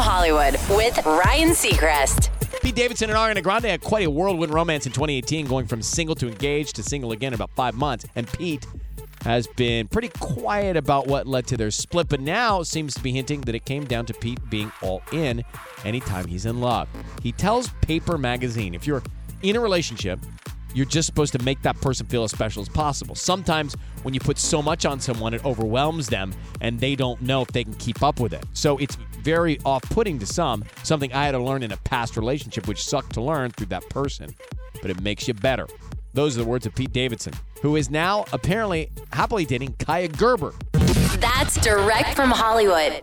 Hollywood with Ryan Seacrest. Pete Davidson and Ariana Grande had quite a whirlwind romance in 2018, going from single to engaged to single again in about five months. And Pete has been pretty quiet about what led to their split, but now seems to be hinting that it came down to Pete being all in anytime he's in love. He tells Paper Magazine if you're in a relationship, you're just supposed to make that person feel as special as possible. Sometimes when you put so much on someone, it overwhelms them and they don't know if they can keep up with it. So it's very off putting to some, something I had to learn in a past relationship, which sucked to learn through that person, but it makes you better. Those are the words of Pete Davidson, who is now apparently happily dating Kaia Gerber. That's direct from Hollywood.